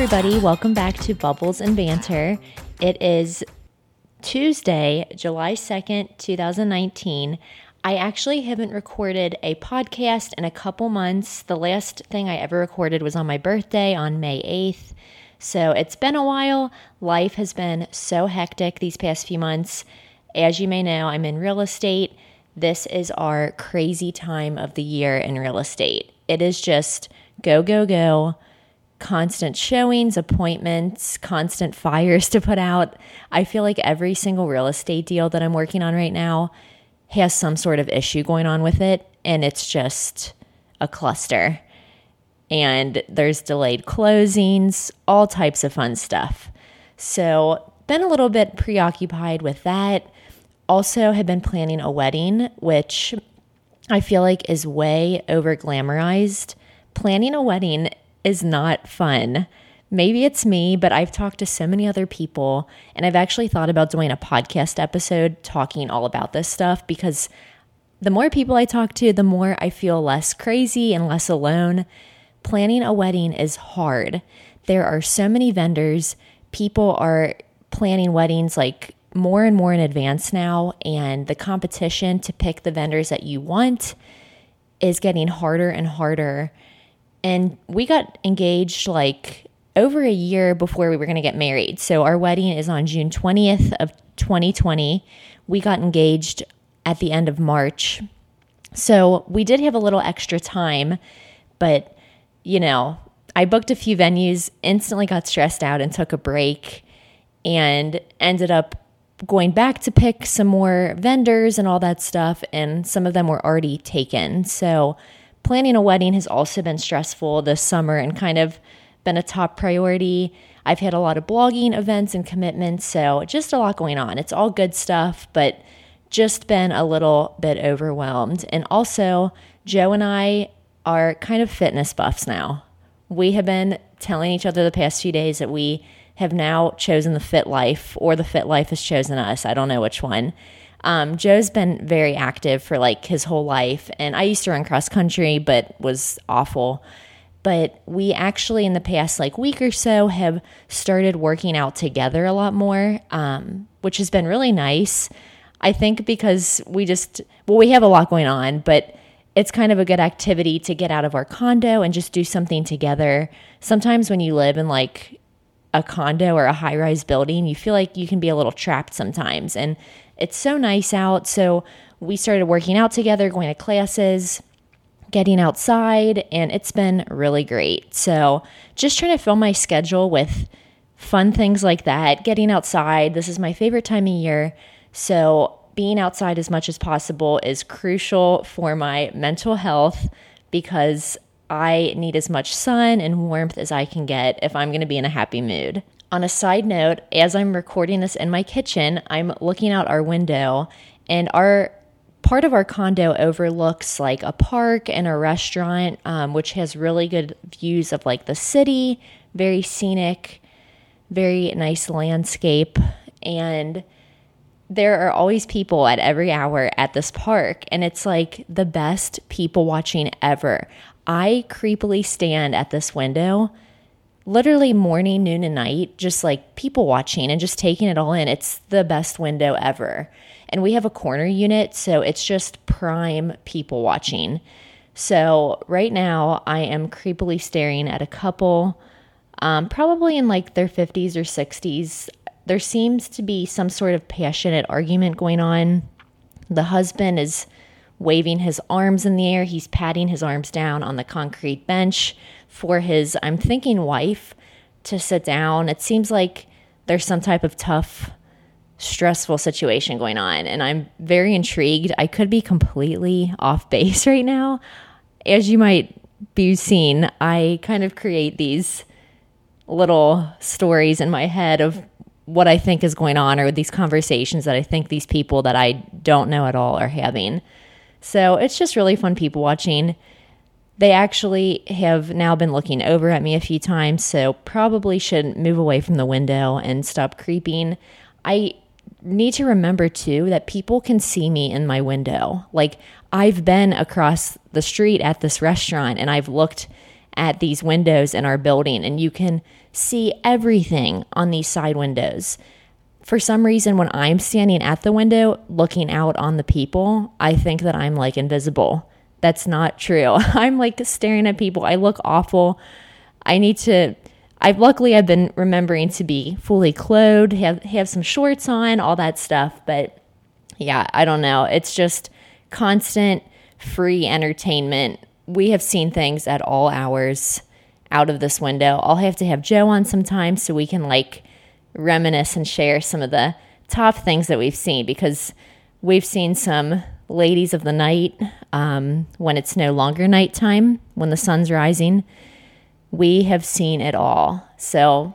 everybody. Welcome back to Bubbles and Banter. It is Tuesday, July 2nd, 2019. I actually haven't recorded a podcast in a couple months. The last thing I ever recorded was on my birthday on May 8th. So it's been a while. Life has been so hectic these past few months. As you may know, I'm in real estate. This is our crazy time of the year in real estate. It is just go, go, go constant showings, appointments, constant fires to put out. I feel like every single real estate deal that I'm working on right now has some sort of issue going on with it, and it's just a cluster. And there's delayed closings, all types of fun stuff. So, been a little bit preoccupied with that. Also, have been planning a wedding, which I feel like is way over glamorized. Planning a wedding is not fun. Maybe it's me, but I've talked to so many other people, and I've actually thought about doing a podcast episode talking all about this stuff because the more people I talk to, the more I feel less crazy and less alone. Planning a wedding is hard. There are so many vendors. People are planning weddings like more and more in advance now, and the competition to pick the vendors that you want is getting harder and harder. And we got engaged like over a year before we were going to get married. So our wedding is on June 20th of 2020. We got engaged at the end of March. So we did have a little extra time, but you know, I booked a few venues, instantly got stressed out and took a break and ended up going back to pick some more vendors and all that stuff and some of them were already taken. So planning a wedding has also been stressful this summer and kind of been a top priority. I've had a lot of blogging events and commitments, so just a lot going on. It's all good stuff, but just been a little bit overwhelmed. And also, Joe and I are kind of fitness buffs now. We have been telling each other the past few days that we have now chosen the fit life, or the fit life has chosen us. I don't know which one. Um, Joe's been very active for like his whole life, and I used to run cross country, but was awful. But we actually, in the past like week or so, have started working out together a lot more, um, which has been really nice. I think because we just, well, we have a lot going on, but it's kind of a good activity to get out of our condo and just do something together. Sometimes when you live in like a condo or a high rise building, you feel like you can be a little trapped sometimes. And it's so nice out. So we started working out together, going to classes, getting outside, and it's been really great. So just trying to fill my schedule with fun things like that, getting outside. This is my favorite time of year. So being outside as much as possible is crucial for my mental health because I need as much sun and warmth as I can get if I'm going to be in a happy mood. On a side note, as I'm recording this in my kitchen, I'm looking out our window and our part of our condo overlooks like a park and a restaurant, um, which has really good views of like the city, very scenic, very nice landscape. And there are always people at every hour at this park, and it's like the best people watching ever. I creepily stand at this window literally morning, noon, and night, just like people watching and just taking it all in. It's the best window ever. And we have a corner unit, so it's just prime people watching. So right now, I am creepily staring at a couple, um, probably in like their 50s or 60s. There seems to be some sort of passionate argument going on. The husband is waving his arms in the air, he's patting his arms down on the concrete bench for his, I'm thinking, wife to sit down. It seems like there's some type of tough, stressful situation going on. And I'm very intrigued. I could be completely off base right now. As you might be seen, I kind of create these little stories in my head of what I think is going on or these conversations that I think these people that I don't know at all are having. So it's just really fun people watching. They actually have now been looking over at me a few times, so probably should move away from the window and stop creeping. I need to remember too that people can see me in my window. Like I've been across the street at this restaurant and I've looked at these windows in our building and you can see everything on these side windows. For some reason, when I'm standing at the window looking out on the people, I think that I'm like invisible. That's not true. I'm like staring at people. I look awful. I need to. I've luckily I've been remembering to be fully clothed, have have some shorts on, all that stuff. But yeah, I don't know. It's just constant free entertainment. We have seen things at all hours out of this window. I'll have to have Joe on sometimes so we can like reminisce and share some of the top things that we've seen because we've seen some ladies of the night um, when it's no longer nighttime, when the sun's rising. We have seen it all. So,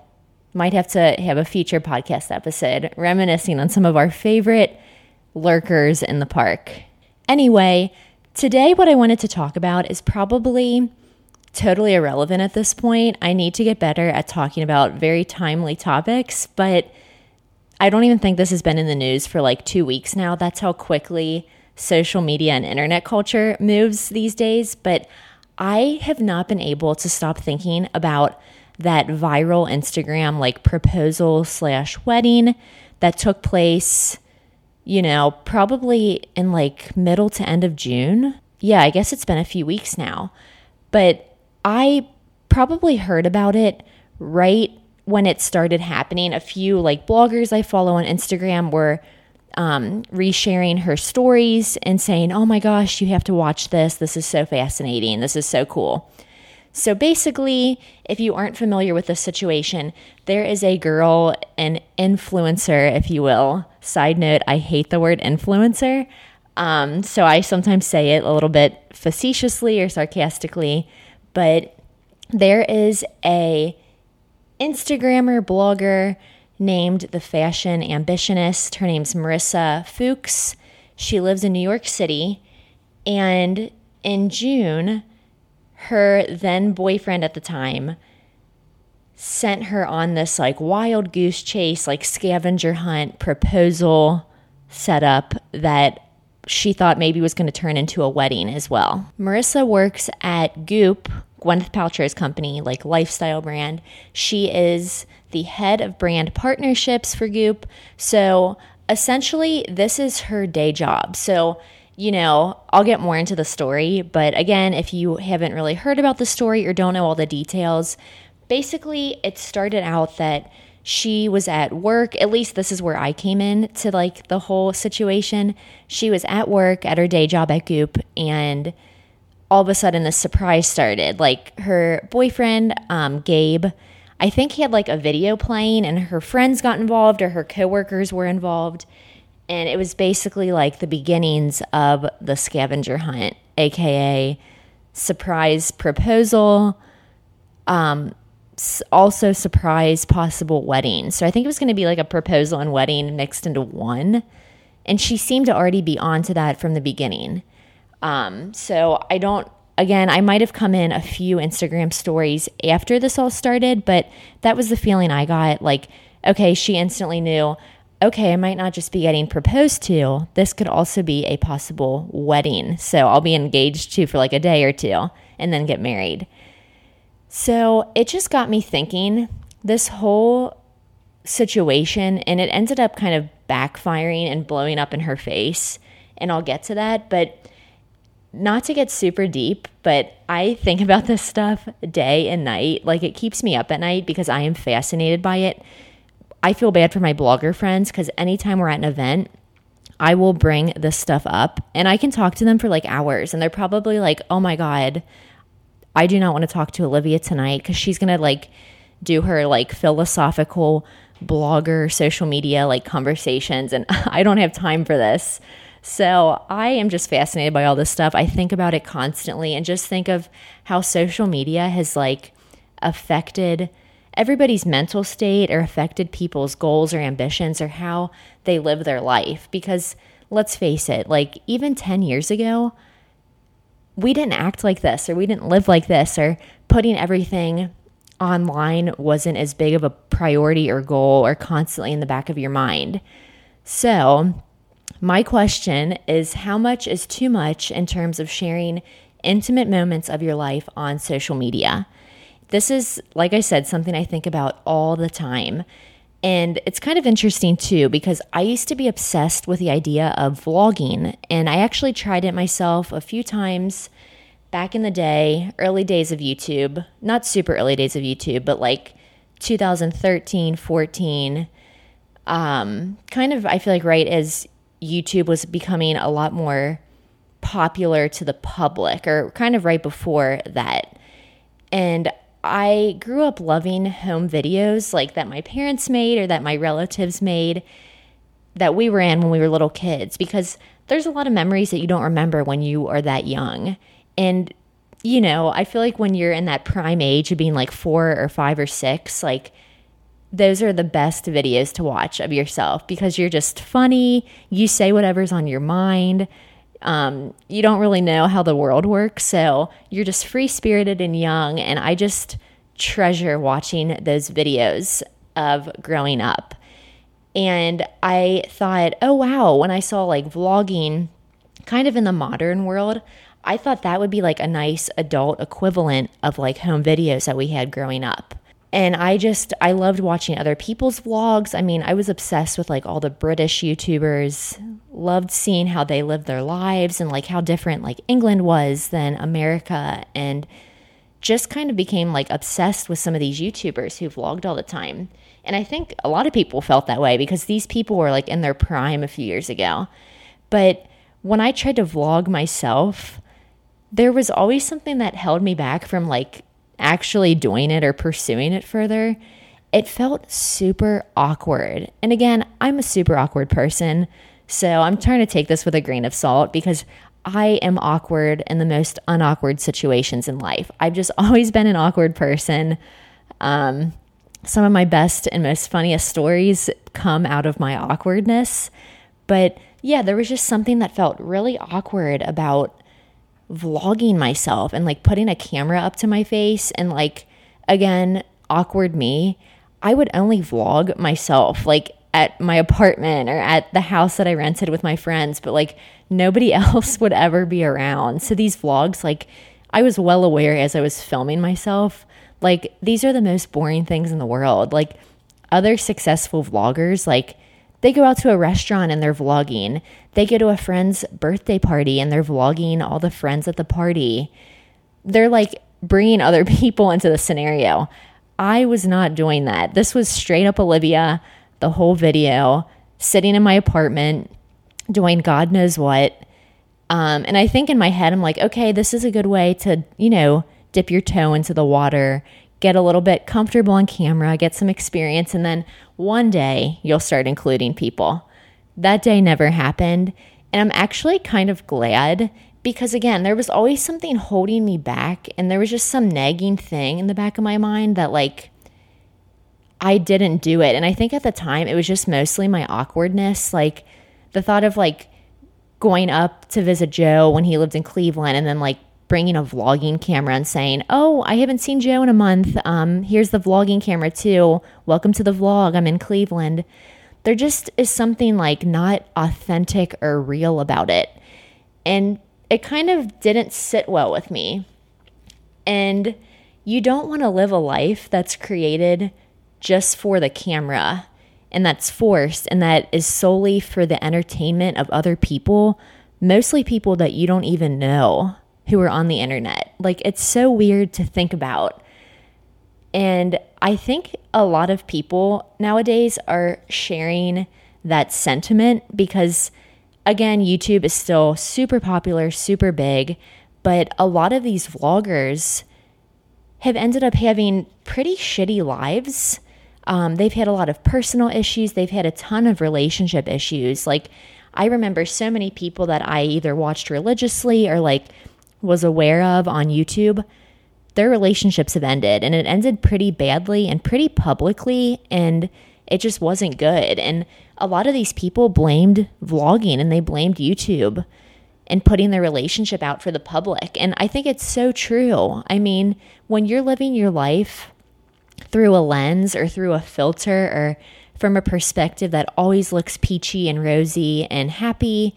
might have to have a future podcast episode reminiscing on some of our favorite lurkers in the park. Anyway, today what I wanted to talk about is probably totally irrelevant at this point. I need to get better at talking about very timely topics, but I don't even think this has been in the news for like two weeks now. That's how quickly social media and internet culture moves these days. But I have not been able to stop thinking about that viral Instagram like proposal slash wedding that took place, you know, probably in like middle to end of June. Yeah, I guess it's been a few weeks now. But I probably heard about it right when it started happening. A few like bloggers I follow on Instagram were um, resharing her stories and saying, Oh my gosh, you have to watch this. This is so fascinating. This is so cool. So basically, if you aren't familiar with the situation, there is a girl, an influencer, if you will. Side note, I hate the word influencer. Um, so I sometimes say it a little bit facetiously or sarcastically but there is a Instagrammer blogger named the Fashion Ambitionist. Her name's Marissa Fuchs. She lives in New York City. And in June, her then boyfriend at the time sent her on this like wild goose chase, like scavenger hunt proposal setup that she thought maybe was going to turn into a wedding as well. Marissa works at Goop, Gwyneth Paltrow's company, like lifestyle brand. She is the head of brand partnerships for Goop. So essentially, this is her day job. So, you know, I'll get more into the story, but again, if you haven't really heard about the story or don't know all the details, basically it started out that she was at work at least this is where i came in to like the whole situation. She was at work at her day job at goop and all of a sudden the surprise started. Like her boyfriend um, gabe i think he had like a video playing and her friends got involved or her coworkers were involved. And it was basically like the beginnings of the scavenger hunt aka surprise proposal. Um, also surprise possible wedding. So I think it was going to be like a proposal and wedding mixed into one. And she seemed to already be onto that from the beginning. Um, so I don't, again, I might have come in a few Instagram stories after this all started, but that was the feeling I got. Like, okay, she instantly knew, okay, I might not just be getting proposed to, this could also be a possible wedding. So I'll be engaged to for like a day or two and then get married. So it just got me thinking this whole situation, and it ended up kind of backfiring and blowing up in her face. And I'll get to that. But not to get super deep, but I think about this stuff day and night. Like it keeps me up at night because I am fascinated by it. I feel bad for my blogger friends because anytime we're at an event, I will bring this stuff up and I can talk to them for like hours and they're probably like, oh my God, I do not want to talk to Olivia tonight because she's going to like do her like philosophical blogger social media like conversations and I don't have time for this. So I am just fascinated by all this stuff. I think about it constantly and just think of how social media has like affected everybody's mental state or affected people's goals or ambitions or how they live their life because let's face it, like even 10 years ago, we didn't act like this or we didn't live like this or putting everything online wasn't as big of a priority or goal or constantly in the back of your mind. So, my question is how much is too much in terms of sharing intimate moments of your life on social media. This is, like I said, something I think about all the time. And it's kind of interesting too, because I used to be obsessed with the idea of vlogging. And I actually tried it myself a few times back in the day, early days of YouTube, not super early days of YouTube, but like 2013, 14. Um, kind of, I feel like right as YouTube was becoming a lot more popular to the public, or kind of right before that. And I grew up loving home videos like that my parents made or that my relatives made that we ran when we were little kids because there's a lot of memories that you don't remember when you are that young. And, you know, I feel like when you're in that prime age of being like four or five or six, like those are the best videos to watch of yourself because you're just funny. You say whatever's on your mind. Um, you don't really know how the world works. So you're just free spirited and young. And I just treasure watching those videos of growing up. And I thought, oh, wow, when I saw like vlogging kind of in the modern world, I thought that would be like a nice adult equivalent of like home videos that we had growing up. And I just, I loved watching other people's vlogs. I mean, I was obsessed with like all the British YouTubers, loved seeing how they lived their lives and like how different like England was than America. And just kind of became like obsessed with some of these YouTubers who vlogged all the time. And I think a lot of people felt that way because these people were like in their prime a few years ago. But when I tried to vlog myself, there was always something that held me back from like actually doing it or pursuing it further. It felt super awkward. And again, I'm a super awkward person. So I'm trying to take this with a grain of salt because I am awkward in the most unawkward situations in life. I've just always been an awkward person. Um, some of my best and most funniest stories come out of my awkwardness. But yeah, there was just something that felt really awkward about vlogging myself and like putting a camera up to my face and like again awkward me i would only vlog myself like at my apartment or at the house that i rented with my friends but like nobody else would ever be around. So these vlogs like i was well aware as i was filming myself. Like these are the most boring things in the world. Like other successful vloggers like they go out to a restaurant and they're vlogging. They go to a friend's birthday party and they're vlogging all the friends at the party. They're like bringing other people into the scenario. I was not doing that. This was straight up Olivia, the whole video, sitting in my apartment, doing God knows what. Um, and I think in my head, I'm like, okay, this is a good way to, you know, dip your toe into the water get a little bit comfortable on camera, get some experience, and then one day you'll start including people. That day never happened. And I'm actually kind of glad because, again, there was always something holding me back. And there was just some nagging thing in the back of my mind that, like, I didn't do it. And I think at the time it was just mostly my awkwardness. Like, the thought of, like, going up to visit Joe when he lived in Cleveland and then, like, bringing a vlogging camera and saying, Oh, I haven't seen Joe in a month. Um, here's the vlogging camera, too. Welcome to the vlog. I'm in Cleveland. There just is something like not authentic or real about it. And it kind of didn't sit well with me. And you don't want to live a life that's created just for the camera and that's forced and that is solely for the entertainment of other people, mostly people that you don't even know who are on the internet. Like it's so weird to think about. And I think a lot of people nowadays are sharing that sentiment because, again, YouTube is still super popular, super big, but a lot of these vloggers have ended up having pretty shitty lives. Um, they've had a lot of personal issues, they've had a ton of relationship issues. Like, I remember so many people that I either watched religiously or like was aware of on YouTube, their relationships have ended and it ended pretty badly and pretty publicly and it just wasn't good. And a lot of these people blamed vlogging and they blamed YouTube and putting their relationship out for the public. And I think it's so true. I mean, when you're living your life through a lens or through a filter or from a perspective that always looks peachy and rosy and happy,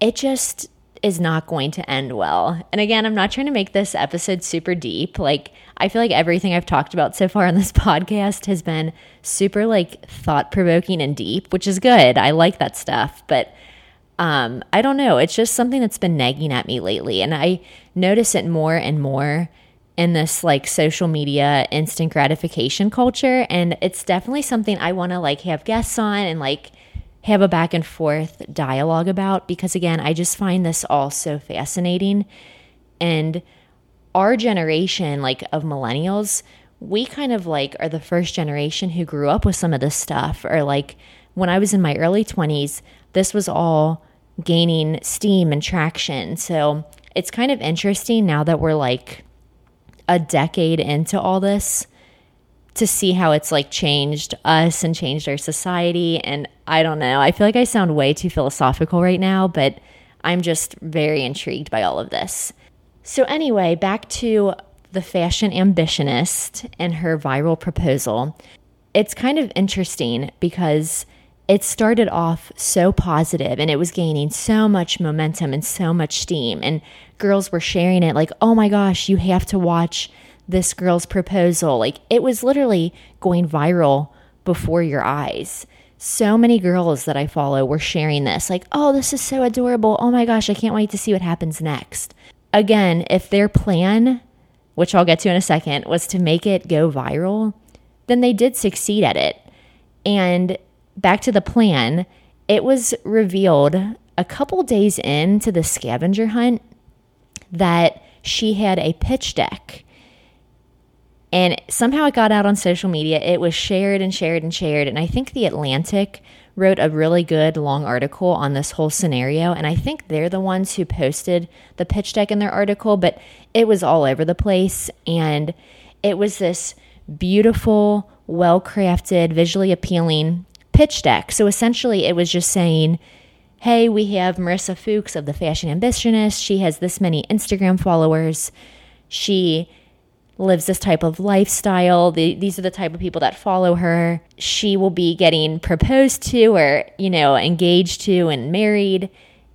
it just is not going to end well. And again, I'm not trying to make this episode super deep. Like, I feel like everything I've talked about so far on this podcast has been super like thought provoking and deep, which is good. I like that stuff. But um, I don't know. It's just something that's been nagging at me lately. And I notice it more and more in this like social media instant gratification culture. And it's definitely something I want to like have guests on and like have a back and forth dialogue about because, again, I just find this all so fascinating. And our generation, like of millennials, we kind of like are the first generation who grew up with some of this stuff. Or like when I was in my early 20s, this was all gaining steam and traction. So it's kind of interesting now that we're like a decade into all this to see how it's like changed us and changed our society. And I don't know, I feel like I sound way too philosophical right now, but I'm just very intrigued by all of this. So, anyway, back to the fashion ambitionist and her viral proposal. It's kind of interesting because it started off so positive and it was gaining so much momentum and so much steam. And girls were sharing it like, oh my gosh, you have to watch this girl's proposal. Like it was literally going viral before your eyes. So many girls that I follow were sharing this, like, oh, this is so adorable. Oh my gosh, I can't wait to see what happens next. Again, if their plan, which I'll get to in a second, was to make it go viral, then they did succeed at it. And back to the plan, it was revealed a couple days into the scavenger hunt that she had a pitch deck and somehow it got out on social media. It was shared and shared and shared. And I think The Atlantic wrote a really good long article on this whole scenario. And I think they're the ones who posted the pitch deck in their article, but it was all over the place. And it was this beautiful, well crafted, visually appealing pitch deck. So essentially, it was just saying, hey, we have Marissa Fuchs of the Fashion Ambitionist. She has this many Instagram followers. She lives this type of lifestyle. The, these are the type of people that follow her. She will be getting proposed to or, you know, engaged to and married.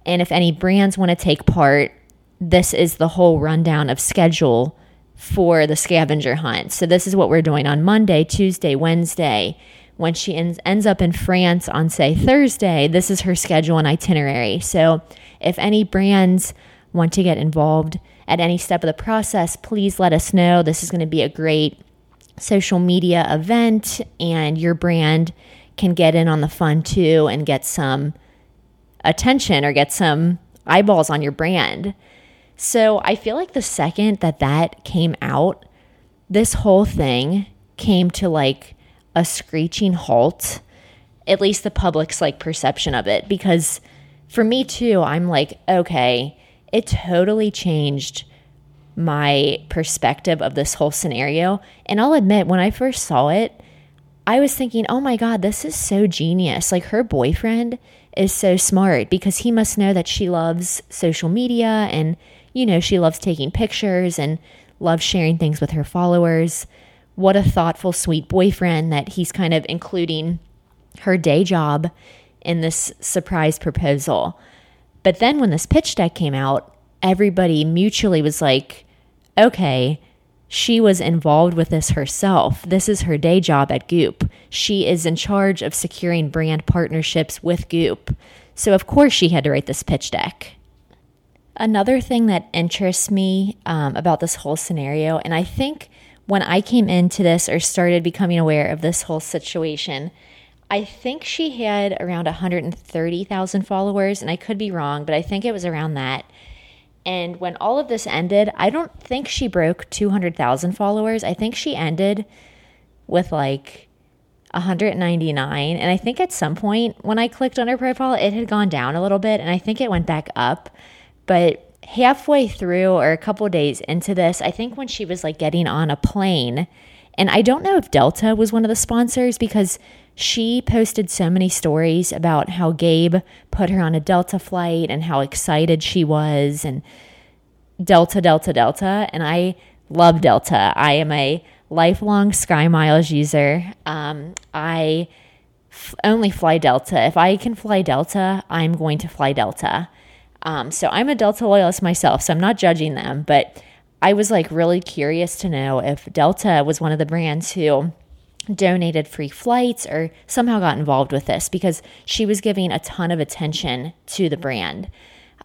And if any brands want to take part, this is the whole rundown of schedule for the scavenger hunt. So this is what we're doing on Monday, Tuesday, Wednesday. When she ends, ends up in France on, say, Thursday, this is her schedule and itinerary. So if any brands want to get involved, at any step of the process, please let us know. This is going to be a great social media event, and your brand can get in on the fun too and get some attention or get some eyeballs on your brand. So I feel like the second that that came out, this whole thing came to like a screeching halt, at least the public's like perception of it. Because for me too, I'm like, okay, it totally changed my perspective of this whole scenario. And I'll admit, when I first saw it, I was thinking, oh my God, this is so genius. Like her boyfriend is so smart because he must know that she loves social media and, you know, she loves taking pictures and loves sharing things with her followers. What a thoughtful, sweet boyfriend that he's kind of including her day job in this surprise proposal. But then when this pitch deck came out, everybody mutually was like, okay, she was involved with this herself. This is her day job at Goop. She is in charge of securing brand partnerships with Goop. So, of course, she had to write this pitch deck. Another thing that interests me um, about this whole scenario, and I think when I came into this or started becoming aware of this whole situation, I think she had around 130,000 followers, and I could be wrong, but I think it was around that. And when all of this ended, I don't think she broke 200,000 followers. I think she ended with like 199. And I think at some point when I clicked on her profile, it had gone down a little bit, and I think it went back up. But halfway through or a couple days into this, I think when she was like getting on a plane, and I don't know if Delta was one of the sponsors because she posted so many stories about how Gabe put her on a Delta flight and how excited she was and Delta, Delta, Delta. And I love Delta. I am a lifelong Sky Miles user. Um, I f- only fly Delta. If I can fly Delta, I'm going to fly Delta. Um, so I'm a Delta loyalist myself, so I'm not judging them, but I was like really curious to know if Delta was one of the brands who donated free flights or somehow got involved with this because she was giving a ton of attention to the brand.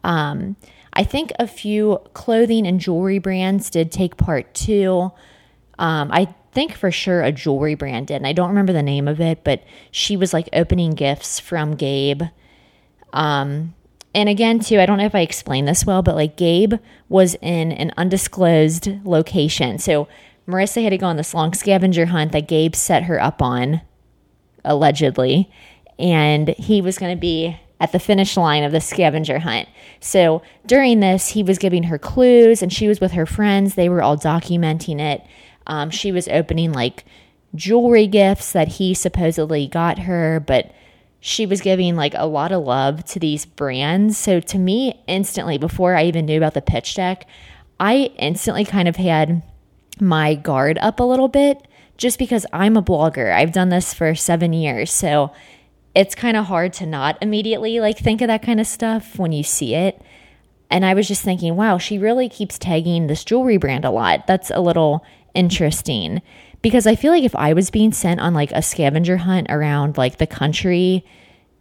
Um, I think a few clothing and jewelry brands did take part too. Um, I think for sure a jewelry brand did, and I don't remember the name of it, but she was like opening gifts from Gabe. Um, and again, too, I don't know if I explained this well, but like Gabe was in an undisclosed location. So Marissa had to go on this long scavenger hunt that Gabe set her up on, allegedly. And he was going to be at the finish line of the scavenger hunt. So during this, he was giving her clues and she was with her friends. They were all documenting it. Um, she was opening like jewelry gifts that he supposedly got her, but she was giving like a lot of love to these brands. So to me, instantly, before I even knew about the pitch deck, I instantly kind of had my guard up a little bit just because I'm a blogger. I've done this for seven years. So it's kind of hard to not immediately like think of that kind of stuff when you see it. And I was just thinking, wow, she really keeps tagging this jewelry brand a lot. That's a little interesting because I feel like if I was being sent on like a scavenger hunt around like the country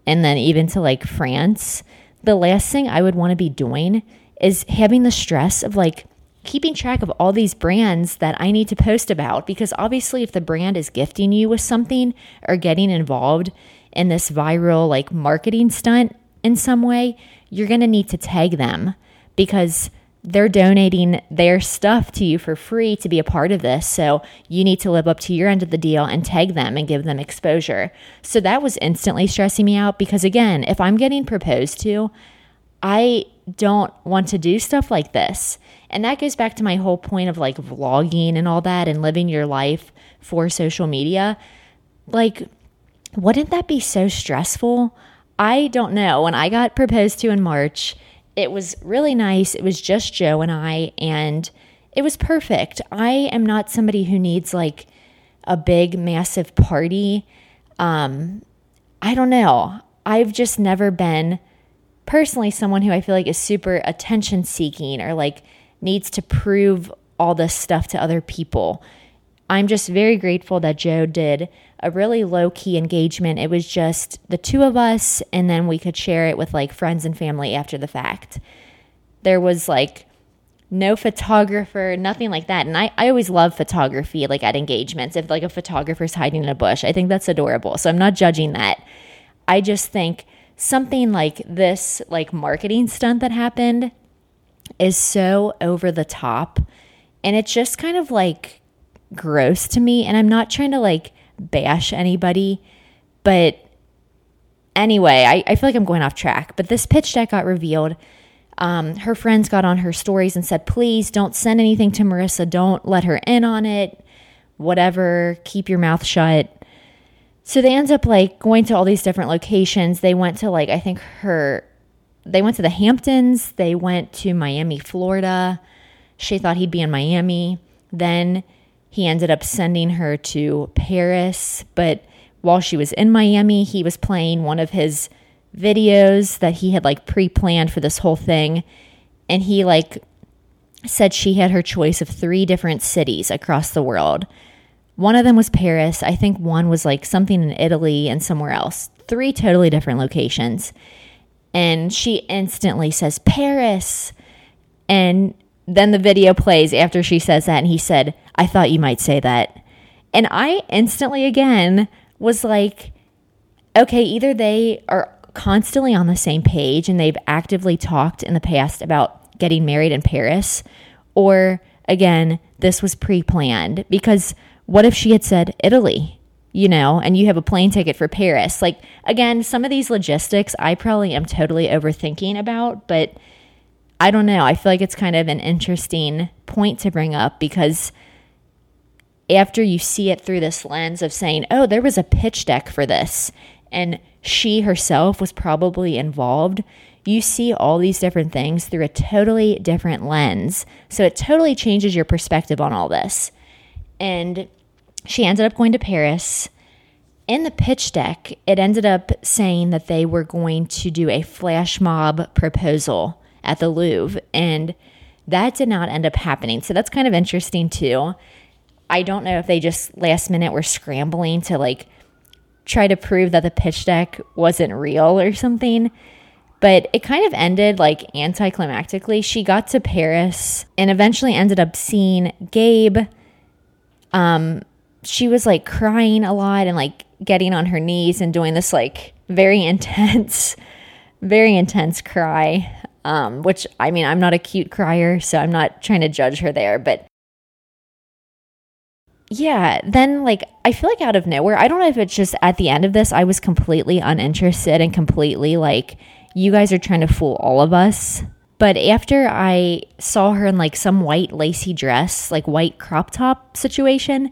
and then even to like France, the last thing I would want to be doing is having the stress of like keeping track of all these brands that I need to post about because obviously if the brand is gifting you with something or getting involved in this viral like marketing stunt in some way, you're going to need to tag them because they're donating their stuff to you for free to be a part of this. So you need to live up to your end of the deal and tag them and give them exposure. So that was instantly stressing me out because, again, if I'm getting proposed to, I don't want to do stuff like this. And that goes back to my whole point of like vlogging and all that and living your life for social media. Like, wouldn't that be so stressful? I don't know. When I got proposed to in March, it was really nice. It was just Joe and I, and it was perfect. I am not somebody who needs like a big, massive party. Um, I don't know. I've just never been personally someone who I feel like is super attention seeking or like needs to prove all this stuff to other people. I'm just very grateful that Joe did a really low key engagement. It was just the two of us, and then we could share it with like friends and family after the fact. There was like no photographer, nothing like that. And I, I always love photography, like at engagements. If like a photographer's hiding in a bush, I think that's adorable. So I'm not judging that. I just think something like this, like marketing stunt that happened, is so over the top. And it's just kind of like gross to me. And I'm not trying to like bash anybody. But anyway, I, I feel like I'm going off track. But this pitch deck got revealed. Um, her friends got on her stories and said, please don't send anything to Marissa. Don't let her in on it. Whatever. Keep your mouth shut. So they end up like going to all these different locations. They went to like, I think her, they went to the Hamptons. They went to Miami, Florida. She thought he'd be in Miami. Then he ended up sending her to Paris, but while she was in Miami, he was playing one of his videos that he had like pre-planned for this whole thing and he like said she had her choice of three different cities across the world. One of them was Paris. I think one was like something in Italy and somewhere else. Three totally different locations. And she instantly says, Paris. And then the video plays after she says that, and he said, I thought you might say that. And I instantly again was like, okay, either they are constantly on the same page and they've actively talked in the past about getting married in Paris, or again, this was pre planned. Because what if she had said Italy? You know, and you have a plane ticket for Paris. Like, again, some of these logistics I probably am totally overthinking about, but I don't know. I feel like it's kind of an interesting point to bring up because after you see it through this lens of saying, oh, there was a pitch deck for this, and she herself was probably involved, you see all these different things through a totally different lens. So it totally changes your perspective on all this. And she ended up going to Paris. In the pitch deck, it ended up saying that they were going to do a flash mob proposal at the Louvre. And that did not end up happening. So that's kind of interesting too. I don't know if they just last minute were scrambling to like try to prove that the pitch deck wasn't real or something. But it kind of ended like anticlimactically. She got to Paris and eventually ended up seeing Gabe. Um, she was like crying a lot and like getting on her knees and doing this like very intense, very intense cry. Um, which I mean, I'm not a cute crier, so I'm not trying to judge her there, but yeah, then like I feel like out of nowhere, I don't know if it's just at the end of this, I was completely uninterested and completely like, you guys are trying to fool all of us. But after I saw her in like some white lacy dress, like white crop top situation,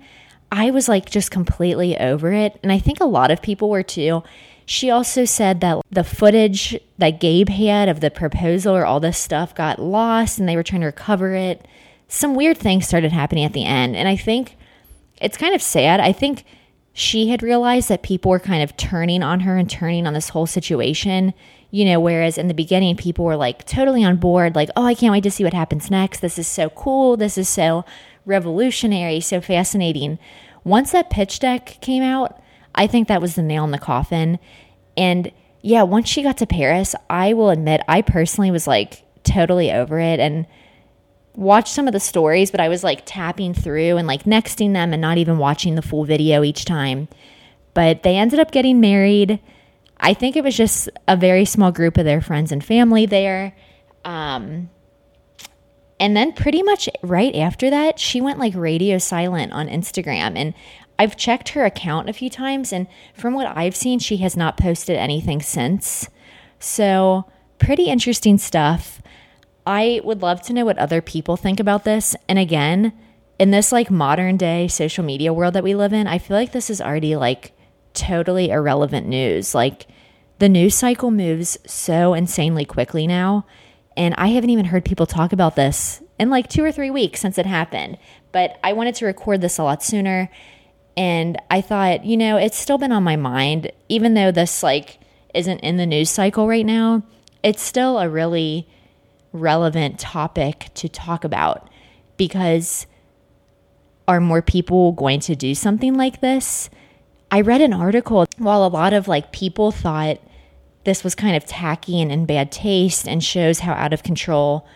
I was like just completely over it. And I think a lot of people were too. She also said that the footage that Gabe had of the proposal or all this stuff got lost and they were trying to recover it. Some weird things started happening at the end. And I think it's kind of sad. I think she had realized that people were kind of turning on her and turning on this whole situation. You know, whereas in the beginning, people were like totally on board, like, oh, I can't wait to see what happens next. This is so cool. This is so revolutionary, so fascinating. Once that pitch deck came out, I think that was the nail in the coffin. And yeah, once she got to Paris, I will admit, I personally was like totally over it. And watched some of the stories, but I was like tapping through and like nexting them and not even watching the full video each time. But they ended up getting married. I think it was just a very small group of their friends and family there. Um, and then pretty much right after that, she went like radio silent on Instagram. And I've checked her account a few times, and from what I've seen, she has not posted anything since. So, pretty interesting stuff. I would love to know what other people think about this. And again, in this like modern day social media world that we live in, I feel like this is already like totally irrelevant news. Like the news cycle moves so insanely quickly now. And I haven't even heard people talk about this in like two or three weeks since it happened. But I wanted to record this a lot sooner. And I thought, you know, it's still been on my mind, even though this like isn't in the news cycle right now. It's still a really relevant topic to talk about because are more people going to do something like this? I read an article while a lot of like people thought this was kind of tacky and in bad taste and shows how out of control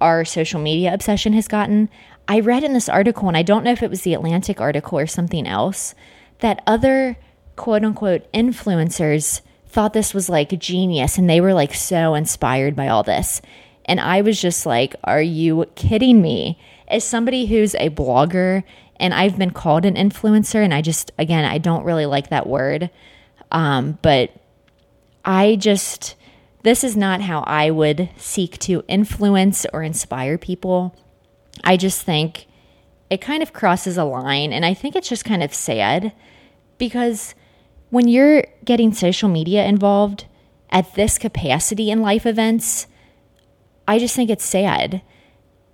our social media obsession has gotten. I read in this article, and I don't know if it was the Atlantic article or something else, that other quote unquote influencers thought this was like genius and they were like so inspired by all this. And I was just like, are you kidding me? As somebody who's a blogger, and I've been called an influencer, and I just, again, I don't really like that word. Um, but I just, this is not how I would seek to influence or inspire people. I just think it kind of crosses a line, and I think it's just kind of sad because when you're getting social media involved at this capacity in life events, I just think it's sad.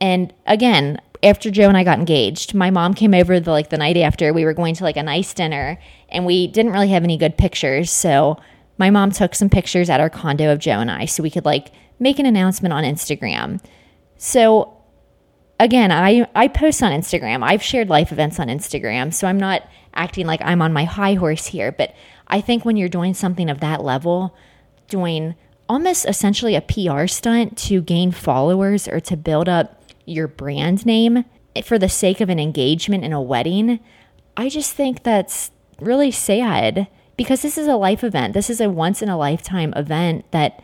And again, after Joe and I got engaged, my mom came over the like the night after we were going to like a nice dinner and we didn't really have any good pictures. So my mom took some pictures at our condo of Joe and I so we could like make an announcement on Instagram. So again, I I post on Instagram. I've shared life events on Instagram, so I'm not acting like I'm on my high horse here, but I think when you're doing something of that level, doing almost essentially a PR stunt to gain followers or to build up your brand name for the sake of an engagement in a wedding, I just think that's really sad because this is a life event. This is a once in a lifetime event that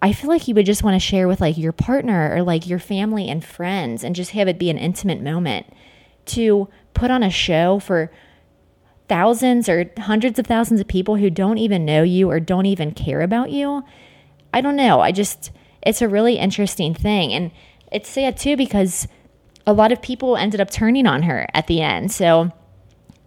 I feel like you would just want to share with like your partner or like your family and friends and just have it be an intimate moment to put on a show for thousands or hundreds of thousands of people who don't even know you or don't even care about you I don't know. I just, it's a really interesting thing. And it's sad too because a lot of people ended up turning on her at the end. So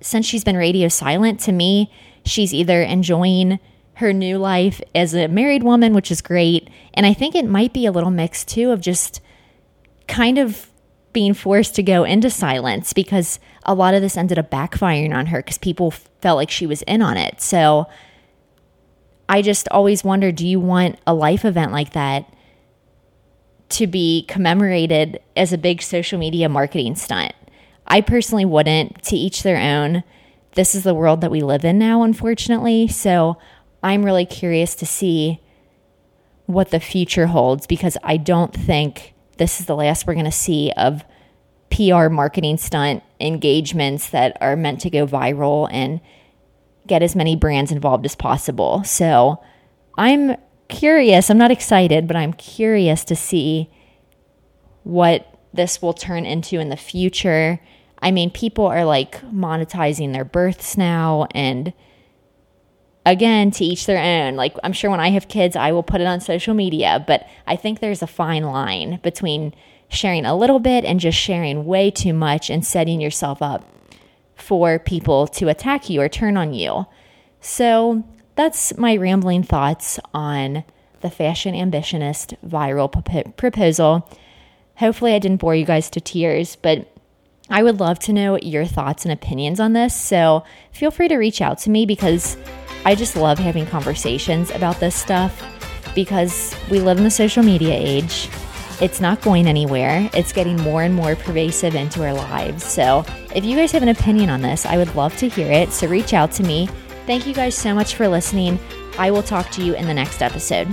since she's been radio silent, to me, she's either enjoying her new life as a married woman, which is great. And I think it might be a little mix too of just kind of being forced to go into silence because a lot of this ended up backfiring on her because people felt like she was in on it. So I just always wonder do you want a life event like that to be commemorated as a big social media marketing stunt. I personally wouldn't, to each their own. This is the world that we live in now, unfortunately. So I'm really curious to see what the future holds because I don't think this is the last we're going to see of PR marketing stunt engagements that are meant to go viral and get as many brands involved as possible. So I'm curious. I'm not excited, but I'm curious to see what this will turn into in the future. I mean, people are like monetizing their births now and again to each their own like i'm sure when i have kids i will put it on social media but i think there's a fine line between sharing a little bit and just sharing way too much and setting yourself up for people to attack you or turn on you so that's my rambling thoughts on the fashion ambitionist viral proposal hopefully i didn't bore you guys to tears but I would love to know your thoughts and opinions on this. So feel free to reach out to me because I just love having conversations about this stuff because we live in the social media age. It's not going anywhere. It's getting more and more pervasive into our lives. So, if you guys have an opinion on this, I would love to hear it. So, reach out to me. Thank you guys so much for listening. I will talk to you in the next episode.